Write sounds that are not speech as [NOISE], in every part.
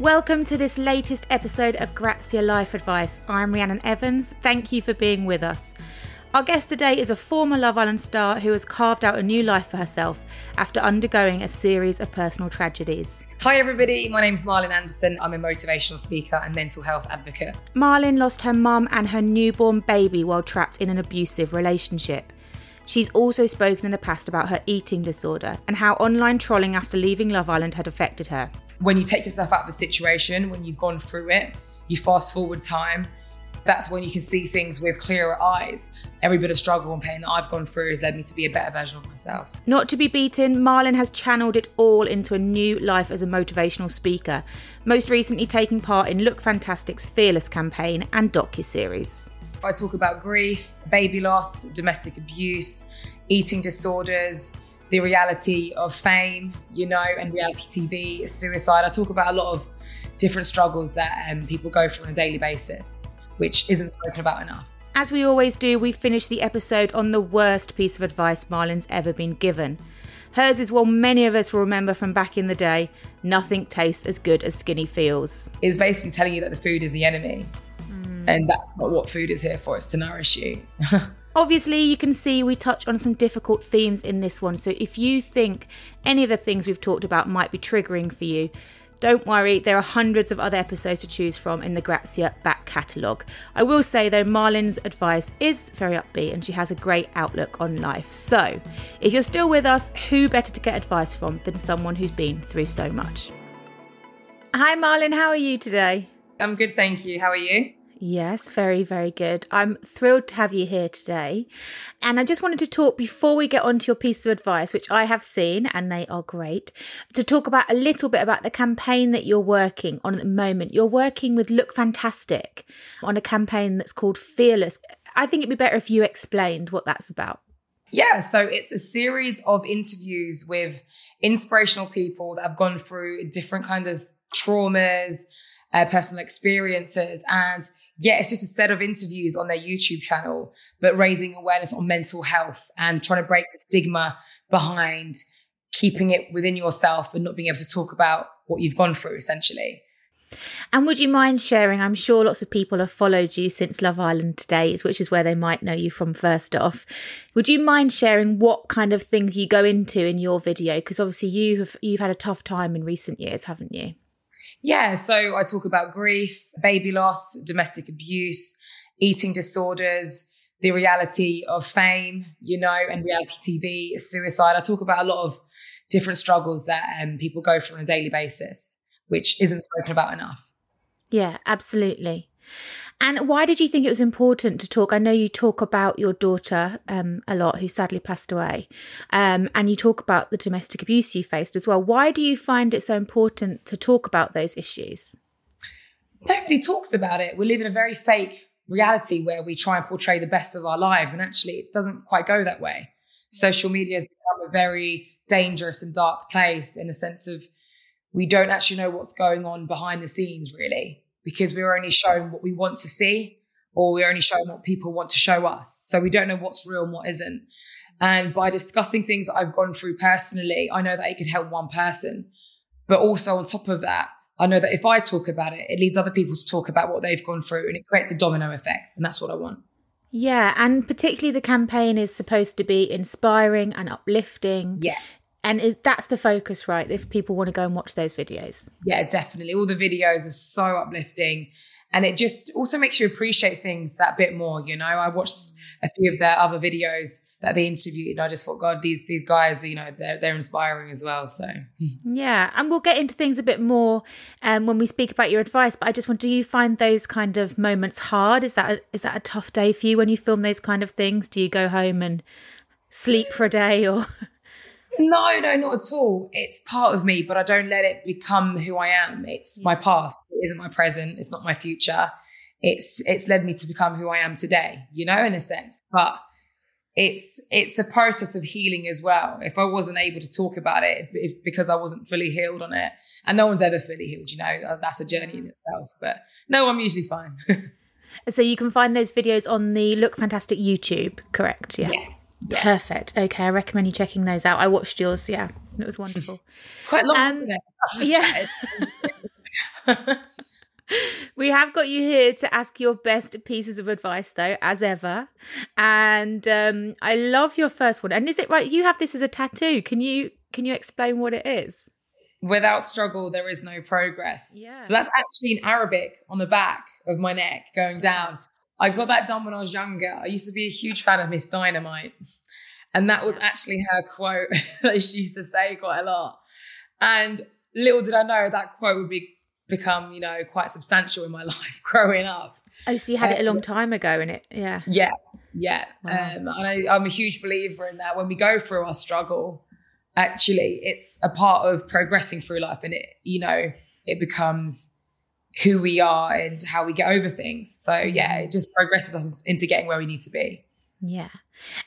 Welcome to this latest episode of Grazia Life Advice. I'm Rhiannon Evans. Thank you for being with us. Our guest today is a former Love Island star who has carved out a new life for herself after undergoing a series of personal tragedies. Hi, everybody. My name's Malin Andersson. I'm a motivational speaker and mental health advocate. Malin lost her mum and her newborn baby while trapped in an abusive relationship. She's also spoken in the past about her eating disorder and how online trolling after leaving Love Island had affected her. When you take yourself out of the situation, when you've gone through it, you fast forward time, that's when you can see things with clearer eyes. Every bit of struggle and pain that I've gone through has led me to be a better version of myself. Not to be beaten, Malin has channeled it all into a new life as a motivational speaker, most recently taking part in Look Fantastic's Fearless campaign and docu-series. I talk about grief, baby loss, domestic abuse, eating disorders, the reality of fame, you know, and reality TV, suicide. I talk about a lot of different struggles that um, people go through on a daily basis which isn't spoken about enough. As we always do, we finish the episode on the worst piece of advice Malin's ever been given. Hers is one many of us will remember from back in the day nothing tastes as good as skinny feels. It's basically telling you that the food is the enemy. Mm. And that's not what food is here for, it's to nourish you. [LAUGHS] Obviously, you can see we touch on some difficult themes in this one. So if you think any of the things we've talked about might be triggering for you, don't worry, there are hundreds of other episodes to choose from in the Grazia back catalogue. I will say though, Malin's advice is very upbeat and she has a great outlook on life. So, if you're still with us, who better to get advice from than someone who's been through so much? Hi, Malin, how are you today? I'm good, thank you. How are you? Yes, very, very good. I'm thrilled to have you here today. And I just wanted to talk before we get on to your piece of advice, which I have seen and they are great, to talk about a little bit about the campaign that you're working on at the moment. You're working with Look Fantastic on a campaign that's called Fearless. I think it'd be better if you explained what that's about. Yeah, so it's a series of interviews with inspirational people that have gone through different kind of traumas, uh, personal experiences. And yeah, it's just a set of interviews on their YouTube channel, but raising awareness on mental health and trying to break the stigma behind keeping it within yourself and not being able to talk about what you've gone through, essentially. And would you mind sharing? I'm sure lots of people have followed you since Love Island Days, which is where they might know you from first off. Would you mind sharing what kind of things you go into in your video? Because obviously you have you've had a tough time in recent years, haven't you? Yeah, so I talk about grief, baby loss, domestic abuse, eating disorders, the reality of fame, you know, and reality TV, suicide. I talk about a lot of different struggles that um, people go through on a daily basis, which isn't spoken about enough. Yeah, absolutely. And why did you think it was important to talk? I know you talk about your daughter um, a lot, who sadly passed away, um, and you talk about the domestic abuse you faced as well. Why do you find it so important to talk about those issues? Nobody talks about it. We live in a very fake reality where we try and portray the best of our lives, and actually, it doesn't quite go that way. Social media has become a very dangerous and dark place in a sense of we don't actually know what's going on behind the scenes, really because we're only shown what we want to see or we're only showing what people want to show us. So we don't know what's real and what isn't. And by discussing things that I've gone through personally, I know that it could help one person. But also on top of that, I know that if I talk about it, it leads other people to talk about what they've gone through and it creates the domino effect. And that's what I want. Yeah, and particularly the campaign is supposed to be inspiring and uplifting. Yeah. And is, that's the focus, right? If people want to go and watch those videos. Yeah, definitely. All the videos are so uplifting. And it just also makes you appreciate things that bit more. You know, I watched a few of their other videos that they interviewed. And I just thought, God, these these guys, you know, they're they're inspiring as well. So yeah, and we'll get into things a bit more um, when we speak about your advice. But I just want, do you find those kind of moments hard? Is that a, is that a tough day for you when you film those kind of things? Do you go home and sleep for a day or? [LAUGHS] No, no, not at all. It's part of me, but I don't let it become who I am. It's my mm. past. It isn't my present. It's not my future. It's it's led me to become who I am today, you know, in a sense. But it's it's a process of healing as well. If I wasn't able to talk about it, it's because I wasn't fully healed on it. And no one's ever fully healed, you know. That's a journey in itself. But no, I'm usually fine. [LAUGHS] so you can find those videos on the Look Fantastic YouTube, correct? Yeah. yeah. Yeah. Perfect. Okay, I recommend you checking those out. I watched yours. Yeah, it was wonderful. It's quite long. Um, yeah. [LAUGHS] we have got you here to ask your best pieces of advice, though, as ever. And um, I love your first one. And is it right? You have this as a tattoo. Can you can you explain what it is? Without struggle, there is no progress. Yeah. So that's actually in Arabic on the back of my neck going down. I got that done when I was younger. I used to be a huge fan of Ms. Dynamite. And that was actually her quote [LAUGHS] that she used to say quite a lot. And little did I know that quote would be become, you know, quite substantial in my [LAUGHS] life growing up. Oh, so you had um, it a long time ago in it. Yeah. Yeah. Yeah. Wow. Um, and I, I'm a huge believer in that. When we go through our struggle, actually it's a part of progressing through life and it, you know, it becomes who we are and how we get over things. So yeah, it just progresses us into getting where we need to be. Yeah.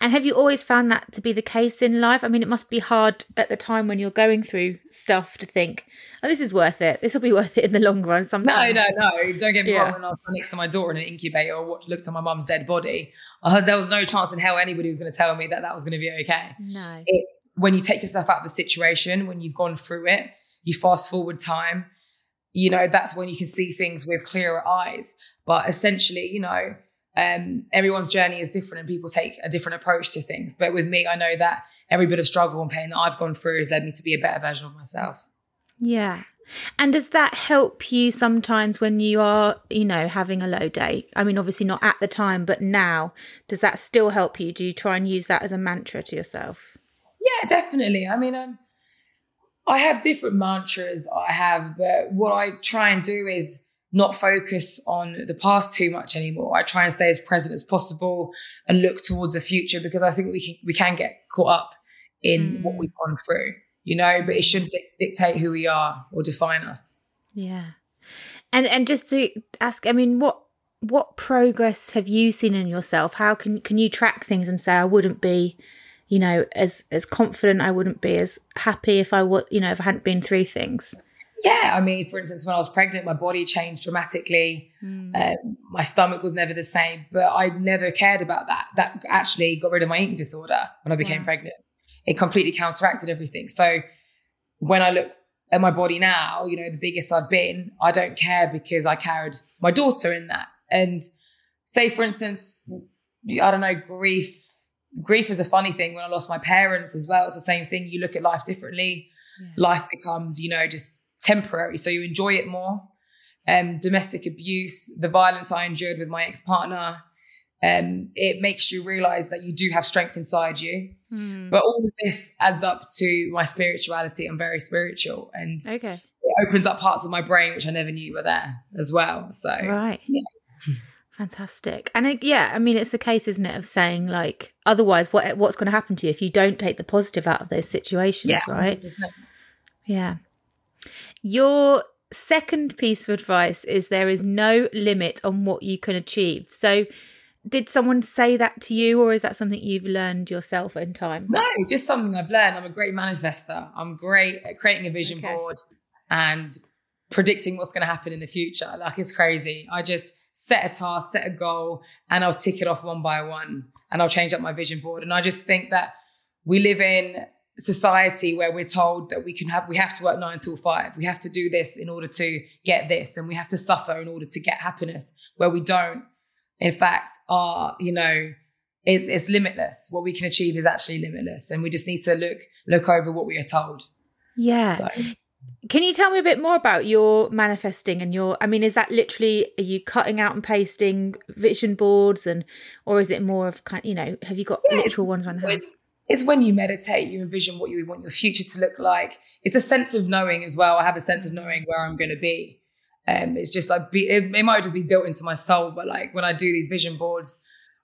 And have you always found that to be the case in life? I mean, it must be hard at the time when you're going through stuff to think, oh, this is worth it. This will be [LAUGHS] worth it in the long run. Sometimes. No, no, no. Don't get me yeah. wrong. When I was next to my daughter in an incubator or looked at my mum's dead body, I heard there was no chance in hell anybody was going to tell me that that was going to be okay. No. It's when you take yourself out of the situation, when you've gone through it, you fast forward time, you know, that's when you can see things with clearer eyes. But essentially, you know, um, everyone's journey is different and people take a different approach to things. But with me, I know that every bit of struggle and pain that I've gone through has led me to be a better version of myself. Yeah. And does that help you sometimes when you are, you know, having a low day? I mean, obviously not at the time, but now, does that still help you? Do you try and use that as a mantra to yourself? Yeah, definitely. I mean, um, I have different mantras I have, but what I try and do is not focus on the past too much anymore. I try and stay as present as possible and look towards the future because I think we can we can get caught up in mm. what we've gone through, you know, but it shouldn't dictate who we are or define us. Yeah. And and just to ask, I mean, what what progress have you seen in yourself? How can can you track things and say I wouldn't be, you know, as as confident, I wouldn't be as happy if I would, you know, if I hadn't been through things? yeah, I mean, for instance, when I was pregnant, my body changed dramatically. Mm. My stomach was never the same, but I never cared about that. That actually got rid of my eating disorder when I became wow. pregnant. It completely counteracted everything. So when I look at my body now, you know, the biggest I've been, I don't care because I carried my daughter in that. And say, for instance, I don't know, grief. Grief is a funny thing. When I lost my parents as well, it's the same thing. You look at life differently. Yeah. Life becomes, you know, just temporary. So you enjoy it more. Um, domestic abuse, the violence I endured with my ex partner, um, it makes you realize that you do have strength inside you. Mm. But all of this adds up to my spirituality. I'm very spiritual, and okay. it opens up parts of my brain which I never knew were there as well. So right, yeah. Fantastic. And it, yeah, I mean, it's the case, isn't it, of saying like, otherwise, what what's going to happen to you if you don't take the positive out of those situations, yeah, right? 100%. Yeah. Your second piece of advice is there is no limit on what you can achieve. So, did someone say that to you, or is that something you've learned yourself in time? No, just something I've learned. I'm a great manifester. I'm great at creating a vision okay. board and predicting what's going to happen in the future. Like, it's crazy. I just set a task, set a goal, and I'll tick it off one by one and I'll change up my vision board. And I just think that we live in society where we're told that we can have we have to work nine till five we have to do this in order to get this and we have to suffer in order to get happiness where we don't in fact are you know it's it's limitless what we can achieve is actually limitless and we just need to look look over what we are told yeah so. Can you tell me a bit more about your manifesting and your i mean is that literally are you cutting out and pasting vision boards and or is it more of kind you know have you got yeah, literal ones on hand it's when you meditate, you envision what you want your future to look like. It's a sense of knowing as well. I have a sense of knowing where I'm going to be. Um, it's just like be, it, it, might just be built into my soul, but like when I do these vision boards,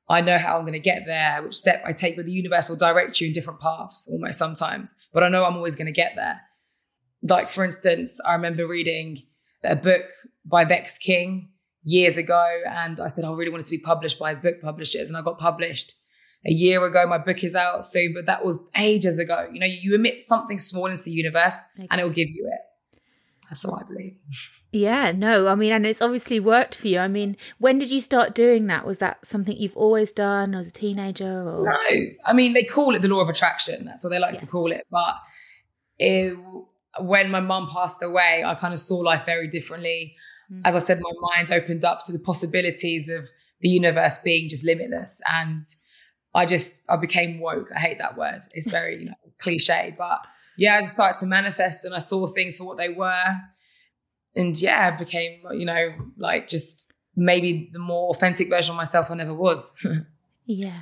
I know how I'm going to get there, which step I take, but the universe will direct you in different paths almost sometimes. But I know I'm always going to get there. Like for instance, I remember reading a book by Vex King years ago, and I said oh, I really wanted to be published by his book publishers, and I got published a year ago. My book is out soon, but that was ages ago. You know, you emit something small into the universe okay. and it will give you it. That's what I believe. Yeah, no, I mean, and it's obviously worked for you. I mean, when did you start doing that? Was that something you've always done as a teenager? Or? No, I mean, they call it the law of attraction. That's what they like yes. to call it. But it, when my mum passed away, I kind of saw life very differently. Mm. As I said, my mind opened up to the possibilities of the universe being just limitless. And I just, I became woke. I hate that word. It's [LAUGHS] very you know, cliche, but yeah, I just started to manifest and I saw things for what they were. And yeah, I became, you know, like just maybe the more authentic version of myself I never was. [LAUGHS] yeah.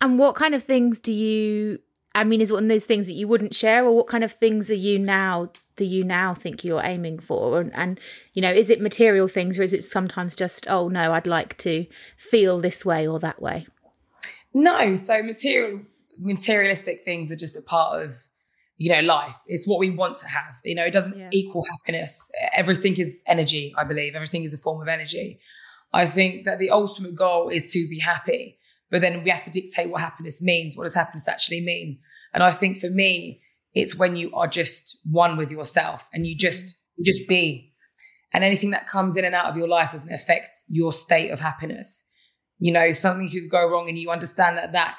And what kind of things do you I mean, is one of those things that you wouldn't share, or what kind of things are you now? Do you now think you're aiming for? And, and you know, is it material things, or is it sometimes just, oh no, I'd like to feel this way or that way? No, so material materialistic things are just a part of you know life. It's what we want to have. You know, it doesn't yeah. equal happiness. Everything is energy. I believe everything is a form of energy. I think that the ultimate goal is to be happy. But then we have to dictate what happiness means. What does happiness actually mean? And I think for me, it's when you are just one with yourself and you just you just be. And anything that comes in and out of your life doesn't affect your state of happiness. You know, something could go wrong and you understand that that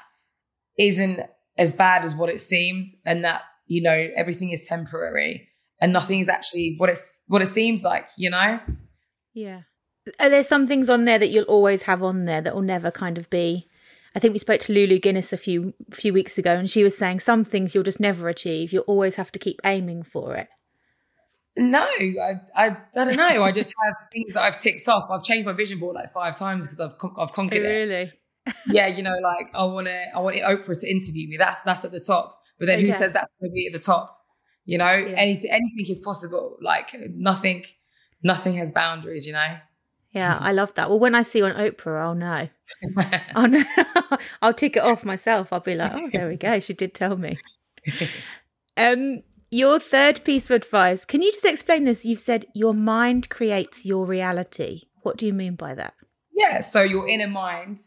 isn't as bad as what it seems and that, you know, everything is temporary and nothing is actually what it's what it seems like, you know? Yeah. Are there some things on there that you'll always have on there that will never kind of be I think we spoke to Lulu Guinness a few few weeks ago, and she was saying some things you'll just never achieve. You'll always have to keep aiming for it. No, I, I, I don't know. I just have things that I've ticked off. I've changed my vision board like five times because I've I've oh, conquered oh, really? it. Really? yeah, you know, like I want to I want Oprah to interview me. That's that's at the top. But then okay. who says that's going to be at the top? You know, yeah. anything anything is possible. Like nothing nothing has boundaries. You know. Yeah, I love that. Well, when I see you on Oprah, I'll know. [LAUGHS] I'll, know. [LAUGHS] I'll tick it off myself. I'll be like, oh, there we go. She did tell me. [LAUGHS] Um, your third piece of advice. Can you just explain this? You've said your mind creates your reality. What do you mean by that? Yeah, so your inner mind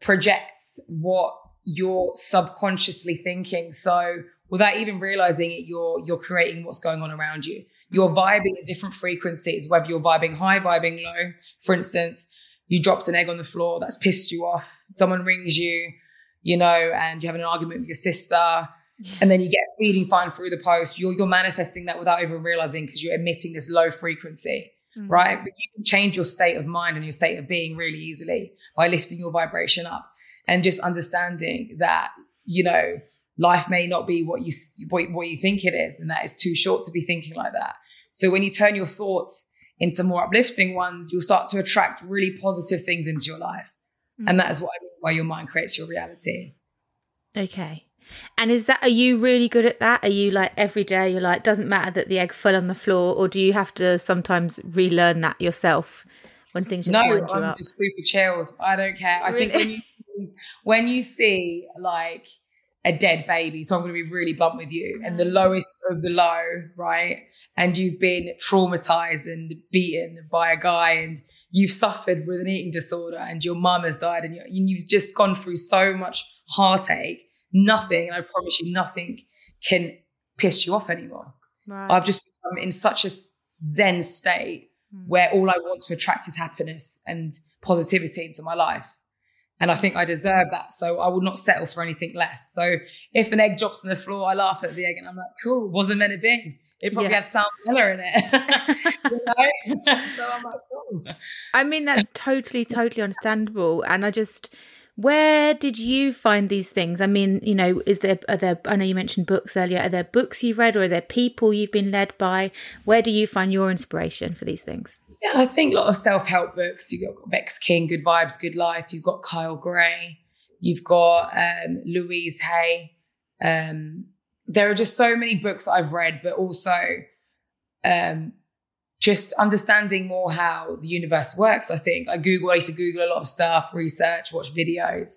projects what you're subconsciously thinking. So without even realizing it, you're you're creating what's going on around you you're vibing at different frequencies, whether you're vibing high, vibing low. For instance, you dropped an egg on the floor that's pissed you off. Someone rings you, you know, and you're having an argument with your sister. And then you get feeling fine through the post. You're, you're manifesting that without even realizing because you're emitting this low frequency, mm-hmm. right? But you can change your state of mind and your state of being really easily by lifting your vibration up and just understanding that, you know, life may not be what you what, what you think it is and that it's too short to be thinking like that so when you turn your thoughts into more uplifting ones you'll start to attract really positive things into your life mm-hmm. and that is what i mean by your mind creates your reality okay and is that are you really good at that? Are you like every day you're like doesn't matter that the egg fell on the floor, or do you have to sometimes relearn that yourself when things just no, wind you I'm up? just super chilled. I don't care. I think when you see, when you see like a dead baby. So I'm going to be really blunt with you. And the lowest of the low, right? And you've been traumatized and beaten by a guy and you've suffered with an eating disorder and your mum has died and you've just gone through so much heartache. Nothing, and I promise you, nothing can piss you off anymore. Right. I've just become in such a zen state mm. where all I want to attract is happiness and positivity into my life. And I think I deserve that. So I will not settle for anything less. So if an egg drops on the floor, I laugh at the egg and I'm like, cool, wasn't meant to be. It probably yeah. had salmonella in it. [LAUGHS] [LAUGHS] so I'm like, cool. I mean, that's totally, totally understandable. And I just, where did you find these things? I mean, you know, is there are there I know you mentioned books earlier. Are there books you've read or are there people you've been led by? Where do you find your inspiration for these things? Yeah, I think a lot of self-help books. You've got Vex King, Good Vibes, Good Life. You've got Kyle Gray. You've got um, Louise Hay. Um, there are just so many books I've read, but also um, just understanding more how the universe works. I think I Google, I used to Google a lot of stuff, research, watch videos.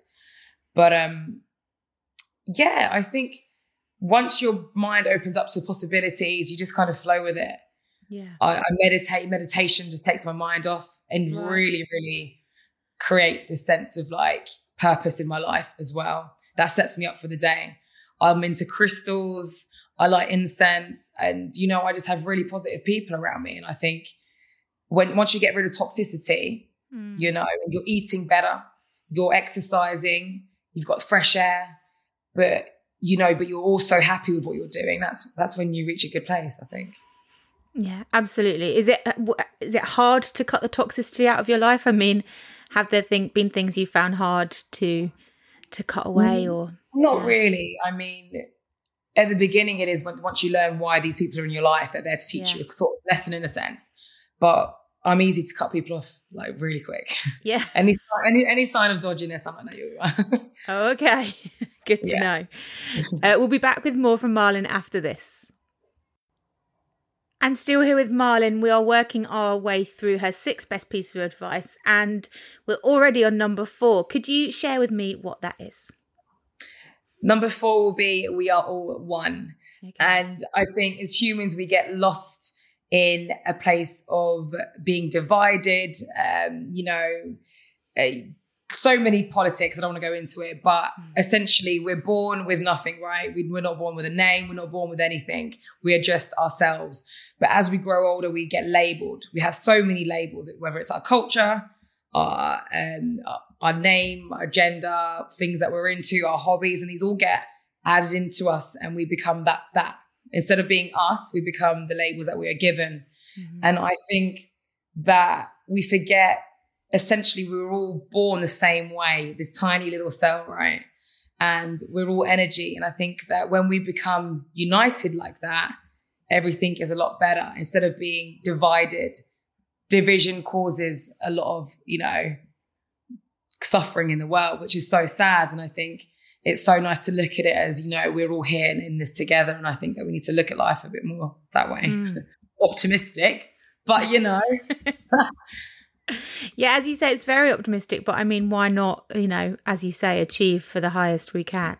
But um, yeah, I think once your mind opens up to possibilities, you just kind of flow with it. Yeah. I, I meditate. Meditation just takes my mind off and right. really, really creates a sense of like purpose in my life as well. That sets me up for the day. I'm into crystals. I like incense and you know I just have really positive people around me and I think when once you get rid of toxicity mm. you know you're eating better you're exercising you've got fresh air but you know, but you're also happy with what you're doing. That's that's when you reach a good place, I think. Yeah, absolutely. Is it is it hard to cut the toxicity out of your life? I mean, have there think, been things you found hard to to cut away mm, or not yeah. really? I mean, at the beginning, it is once you learn why these people are in your life, they're there to teach yeah. you a sort of lesson in a sense. But I'm easy to cut people off like really quick. Yeah. [LAUGHS] any, any any sign of dodginess, I'm like, no, you are. oh, [LAUGHS] okay. [LAUGHS] Good to yeah. know. Uh, we'll be back with more from Malin after this. I'm still here with Malin. We are working our way through her six best pieces of advice, and we're already on number four. Could you share with me what that is? Number four will be we are all one. Okay. And I think as humans, we get lost in a place of being divided, um, you know, a, so many politics. I don't want to go into it, but mm. essentially, we're born with nothing, right? We, we're not born with a name, we're not born with anything. We are just ourselves. But as we grow older, we get labeled. We have so many labels, whether it's our culture, our, um, our name, our gender, things that we're into, our hobbies, and these all get added into us, and we become that that Instead of being us, we become the labels that we are given. Mm-hmm. And I think that we forget essentially we were all born the same way, this tiny little cell, right? And we're all energy. And I think that when we become united like that, everything is a lot better instead of being divided. Division causes a lot of, you know, suffering in the world, which is so sad. And I think it's so nice to look at it as you know we're all here and in this together and i think that we need to look at life a bit more that way mm. [LAUGHS] optimistic but you know [LAUGHS] yeah as you say it's very optimistic but i mean why not you know as you say achieve for the highest we can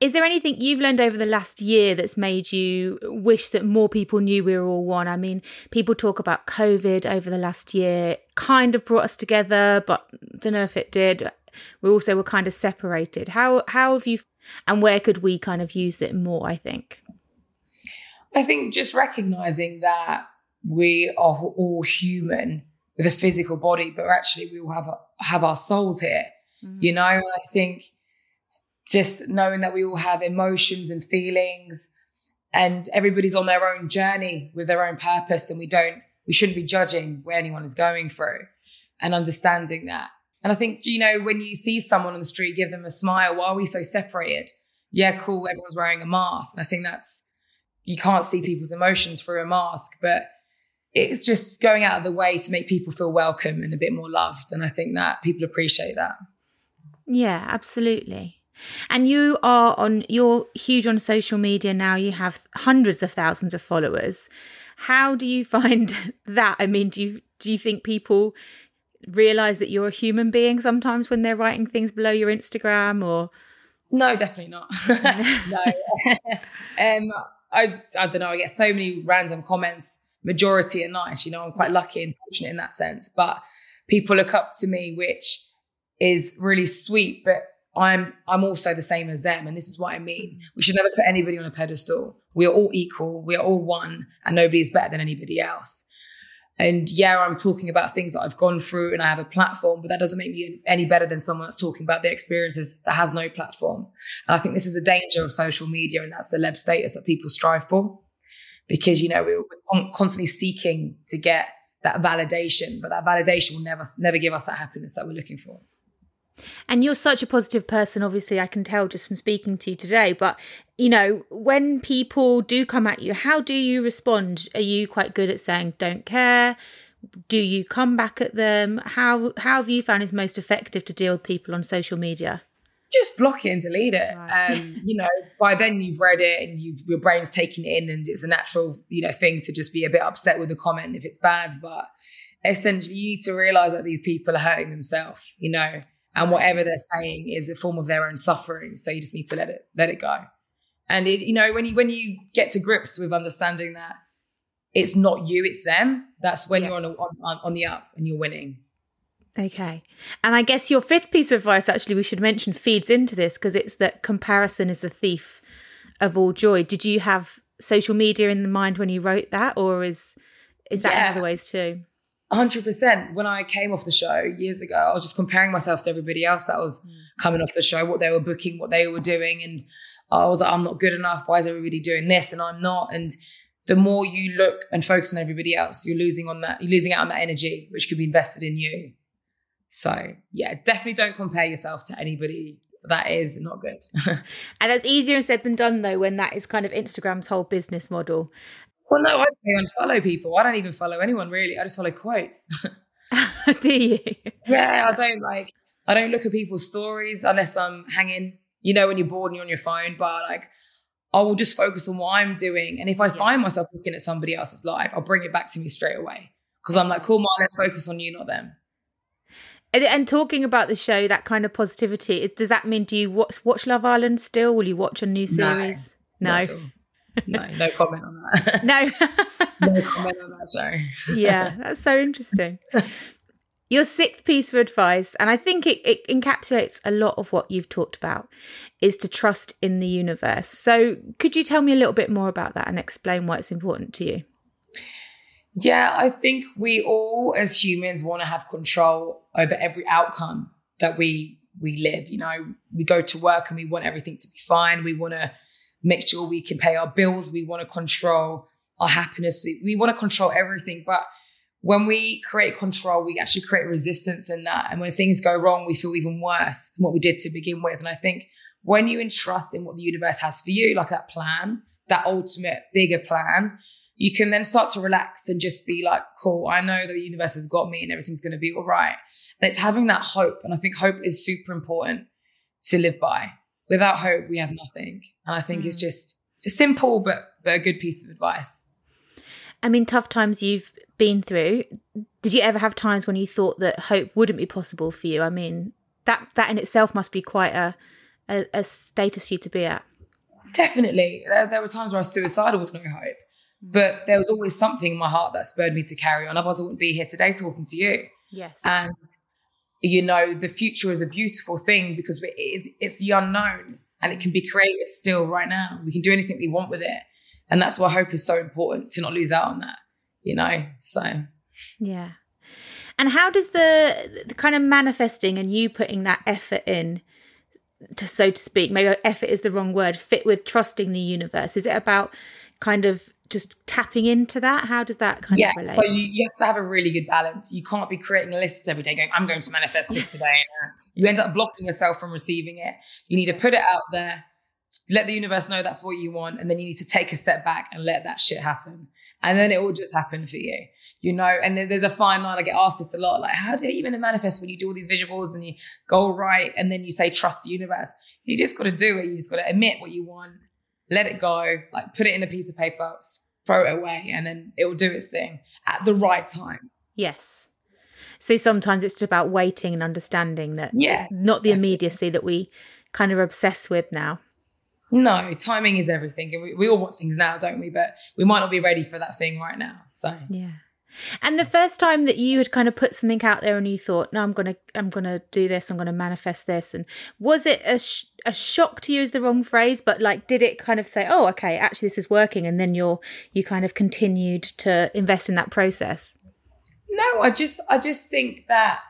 is there anything you've learned over the last year that's made you wish that more people knew we were all one? I mean, people talk about COVID over the last year, kind of brought us together, but don't know if it did we also were kind of separated. How how have you and where could we kind of use it more? I think. I think just recognizing that we are all human with a physical body, but actually we all have have our souls here. Mm-hmm. You know, and I think just knowing that we all have emotions and feelings, and everybody's on their own journey with their own purpose, and we don't we shouldn't be judging where anyone is going through, and understanding that and I think, you know, when you see someone on the street, give them a smile. Why are we so separated? Yeah, cool. Everyone's wearing a mask. And I think that's, you can't see people's emotions through a mask, but it's just going out of the way to make people feel welcome and a bit more loved. And I think that people appreciate that. Yeah, absolutely. And you are on, you're huge on social media now. You have hundreds of thousands of followers. How do you [LAUGHS] find that? I mean, do you, do you think people realize that you're a human being sometimes when they're writing things below your Instagram or no definitely not [LAUGHS] no [LAUGHS] um I, I don't know I get so many random comments majority are nice you know I'm quite lucky and fortunate in that sense but people look up to me which is really sweet but I'm I'm also the same as them and this is what I mean. Mm. we should never put anybody on a pedestal. We are all equal. We are all one and nobody's better than anybody else. And yeah, I'm talking about things that I've gone through and I have a platform, but that doesn't make me any better than someone that's talking about their experiences that has no platform. And I think this is a danger of social media and that celeb status that people strive for because, you know, we're constantly seeking to get that validation, but that validation will never, never give us that happiness that we're looking for. And you're such a positive person, obviously, I can tell just from speaking to you today. But, you know, when people do come at you, how do you respond? Are you quite good at saying, don't care? Do you come back at them? How, how have you found is most effective to deal with people on social media? Just block it and delete it. Right. Um, [LAUGHS] you know, by then you've read it and you've, your brain's taken it in, and it's a natural, you know, thing to just be a bit upset with the comment if it's bad. But essentially, you need to realize that these people are hurting themselves. You know, and whatever they're saying is a form of their own suffering so you just need to let it let it go and it, you know when you when you get to grips with understanding that it's not you it's them that's when yes. you're on, a, on on the up and you're winning okay and i guess your fifth piece of advice actually we should mention feeds into this because it's that comparison is the thief of all joy did you have social media in the mind when you wrote that or is is that yeah. in other ways too 100% when i came off the show years ago i was just comparing myself to everybody else that was mm. coming off the show what they were booking what they were doing and I was like, I'm not good enough. Why is everybody doing this and I'm not? And the more you look and focus on everybody else, you're losing on that, you're losing out on that energy, which could be invested in you. So yeah, definitely don't compare yourself to anybody. That is not good. [LAUGHS] and that's easier said than done though, when that is kind of Instagram's whole business model. Well, no, I say unfollow people. I don't even follow anyone really. I just follow quotes. [LAUGHS] [LAUGHS] Do you? Yeah, I don't like. I don't look at people's stories unless I'm hanging. You know, when you're bored and you're on your phone. But like, I will just focus on what I'm doing. And if I yeah. find myself looking at somebody else's life, I'll bring it back to me straight away because I'm like, cool, Mom, let's focus on you, not them. And, and, talking about the show, that kind of positivity, is, does that mean do you watch, watch Love Island still? Will you watch a new series? No. No, no, [LAUGHS] no comment on that. [LAUGHS] no. [LAUGHS] no comment on that show. yeah, that's so interesting. Your sixth piece of advice, and I think it, it encapsulates a lot of what you've talked about, is to trust in the universe. So, could you tell me a little bit more about that and explain why it's important to you? Yeah, I think we all as humans want to have control over every outcome that we we live. You know, we go to work and we want everything to be fine. We want to make sure we can pay our bills. We want to control our happiness. We, we want to control everything. But when we create control, we actually create resistance in that. And when things go wrong, we feel even worse than what we did to begin with. And I think when you entrust in what the universe has for you, like that plan, that ultimate bigger plan, you can then start to relax and just be like, cool, I know the universe has got me and everything's going to be all right. And it's having that hope. And I think hope is super important to live by. Without hope, we have nothing. And I think mm. it's just, just simple, but, but a good piece of advice. I mean, tough times you've been through. Did you ever have times when you thought that hope wouldn't be possible for you? I mean, that, that in itself must be quite a, a, a status you to be at. Definitely. There, there were times where I was suicidal with no hope but there was always something in my heart that spurred me to carry on. Otherwise, I wouldn't be here today talking to you. Yes. And, you know, the future is a beautiful thing because it's, it's the unknown and it can be created still right now. We can do anything we want with it. And that's why hope is so important to not lose out on that, you know? So, yeah. And how does the, the kind of manifesting and you putting that effort in, to so to speak, maybe effort is the wrong word, fit with trusting the universe? Is it about kind of just tapping into that? How does that kind yeah, of relate? So you, you have to have a really good balance. You can't be creating lists every day going, I'm going to manifest this today. [LAUGHS] you end up blocking yourself from receiving it. You need to put it out there, let the universe know that's what you want, and then you need to take a step back and let that shit happen. And then it will just happen for you, you know. And then there's a fine line. I get asked this a lot, like, how do you even manifest when you do all these vision boards and you go right, and then you say trust the universe? You just got to do it. You just got to admit what you want, let it go, like put it in a piece of paper, throw it away, and then it will do its thing at the right time. Yes. So sometimes it's just about waiting and understanding that, yeah, not the definitely. immediacy that we kind of obsess with now. No, timing is everything. We, we all want things now, don't we? But we might not be ready for that thing right now. So, yeah. And the first time that you had kind of put something out there and you thought, "No, I'm gonna, I'm gonna do this. I'm gonna manifest this," and was it a sh- a shock to you use the wrong phrase, but like, did it kind of say, "Oh, okay, actually, this is working," and then you're you kind of continued to invest in that process? No, I just, I just think that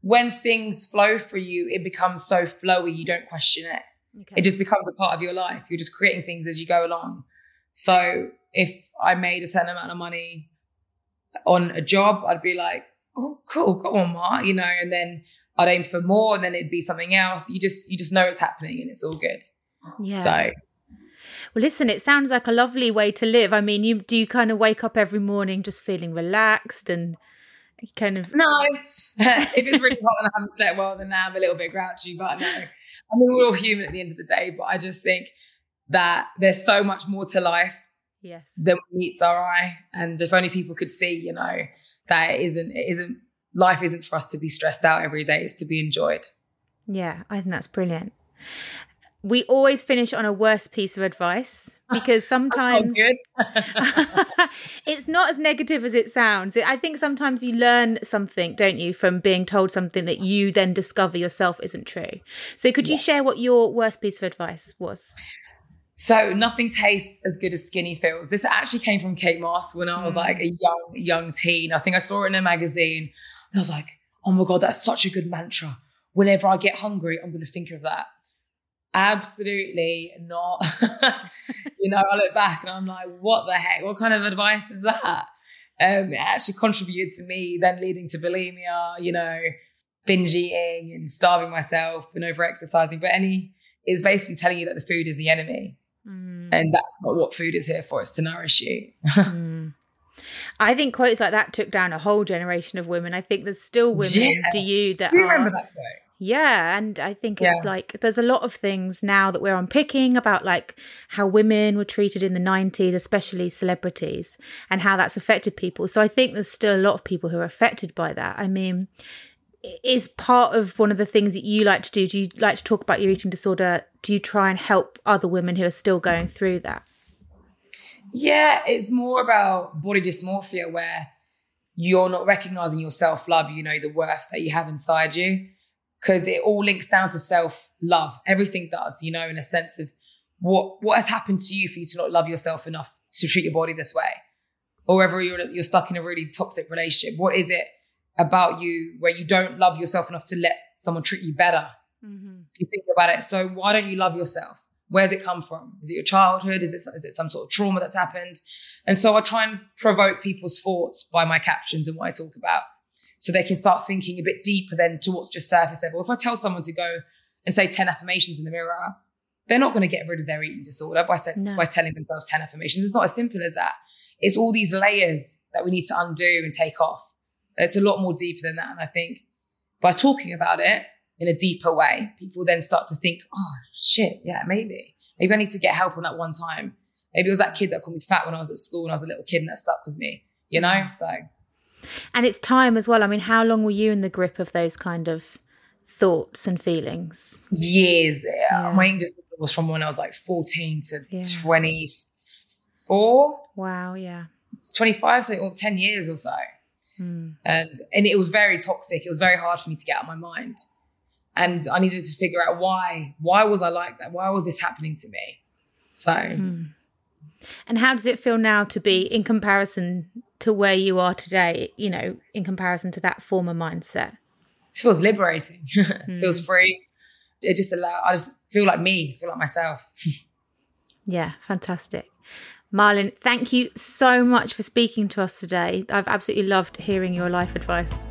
when things flow for you, it becomes so flowy, you don't question it. Okay. It just becomes a part of your life. You're just creating things as you go along. So if I made a certain amount of money on a job, I'd be like, oh, cool, go on, Ma, you know, and then I'd aim for more and then it'd be something else. You just, you just know it's happening and it's all good. Yeah. So. Well, listen, it sounds like a lovely way to live. I mean, you do you kind of wake up every morning just feeling relaxed and kind of no [LAUGHS] if it's really hot and i haven't slept well then now i'm a little bit grouchy but no i mean we're all human at the end of the day but i just think that there's so much more to life yes than meets our eye and if only people could see you know that it isn't it isn't life isn't for us to be stressed out every day it's to be enjoyed yeah i think that's brilliant we always finish on a worst piece of advice [LAUGHS] because sometimes [LAUGHS] [LAUGHS] it's not as negative as it sounds. I think sometimes you learn something, don't you, from being told something that you then discover yourself isn't true. So, could you yeah. share what your worst piece of advice was? So nothing tastes as good as skinny feels. This actually came from Kate Moss when I was mm. like a young, young teen. I think I saw it in a magazine and I was like, oh my God, that's such a good mantra. Whenever I get hungry, I'm going to think of that. Absolutely not. [LAUGHS] you know, I look back and I'm like, what the heck? What kind of advice is that? Um, it actually contributed to me then leading to bulimia, you know, binge eating and starving myself and over exercising. But any is basically telling you that the food is the enemy. Mm. And that's not what food is here for, it's to nourish you. [LAUGHS] mm. I think quotes like that took down a whole generation of women. I think there's still women, yeah. do you, that you are, remember that quote? Yeah, and I think it's yeah. like there's a lot of things now that we're unpicking about like how women were treated in the 90s, especially celebrities, and how that's affected people. So I think there's still a lot of people who are affected by that. I mean, is part of one of the things that you like to do. Do you like to talk about your eating disorder? Do you try and help other women who are still going through that? Yeah, it's more about body dysmorphia where you're not recognizing your self love, you know, the worth that you have inside you because it all links down to self love. Everything does, you know, in a sense of what what has happened to you for you to not love yourself enough to treat your body this way, or whether you're you're stuck in a really toxic relationship. What is it about you where you don't love yourself enough to let someone treat you better? Mm-hmm. If you think about it, so why don't you love yourself? Where's it come from? Is it your childhood? Is it is it some sort of trauma that's happened? And so I try and provoke people's thoughts by my captions and what I talk about so they can start thinking a bit deeper than to what's just surface level. If I tell someone to go and say 10 affirmations in the mirror, they're not going to get rid of their eating disorder by, no. by telling themselves 10 affirmations. It's not as simple as that. It's all these layers that we need to undo and take off. It's a lot more deeper than that. And I think by talking about it in a deeper way, people then start to think, oh, shit, yeah, maybe. Maybe I need to get help on that one time. Maybe it was that kid that called me fat when I was at school when I was a little kid and that stuck with me, you know? So and it's time as well. I mean, how long were you in the grip of those kind of thoughts and feelings? Years. Yeah. My English was from when I was like 14 to yeah. 24. Wow, yeah. 25, so 10 years or so. Hmm. And and it was very toxic. It was very hard for me to get out of my mind. And I needed to figure out why. Why was I like that? Why was this happening to me? So hmm. And how does it feel now to be in comparison to where you are today, you know, in comparison to that former mindset? It feels liberating. [LAUGHS] mm. feels free. It just allow I just feel like me, feel like myself. [LAUGHS] yeah, fantastic. Malin, thank you so much for speaking to us today. I've absolutely loved hearing your life advice.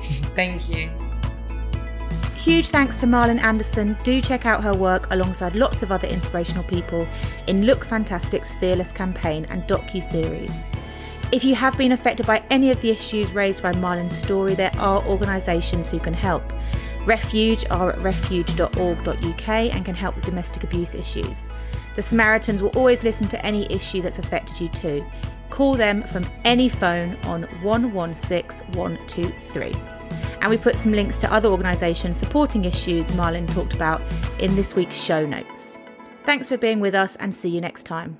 [LAUGHS] thank you. Huge thanks to Malin Andersson. Do check out her work alongside lots of other inspirational people in Look Fantastic's Fearless campaign and docu series. If you have been affected by any of the issues raised by Malin's story, there are organisations who can help. Refuge are at refuge.org.uk and can help with domestic abuse issues. The Samaritans will always listen to any issue that's affected you too. Call them from any phone on 116 123. And we put some links to other organisations supporting issues Malin talked about in this week's show notes. Thanks for being with us and see you next time.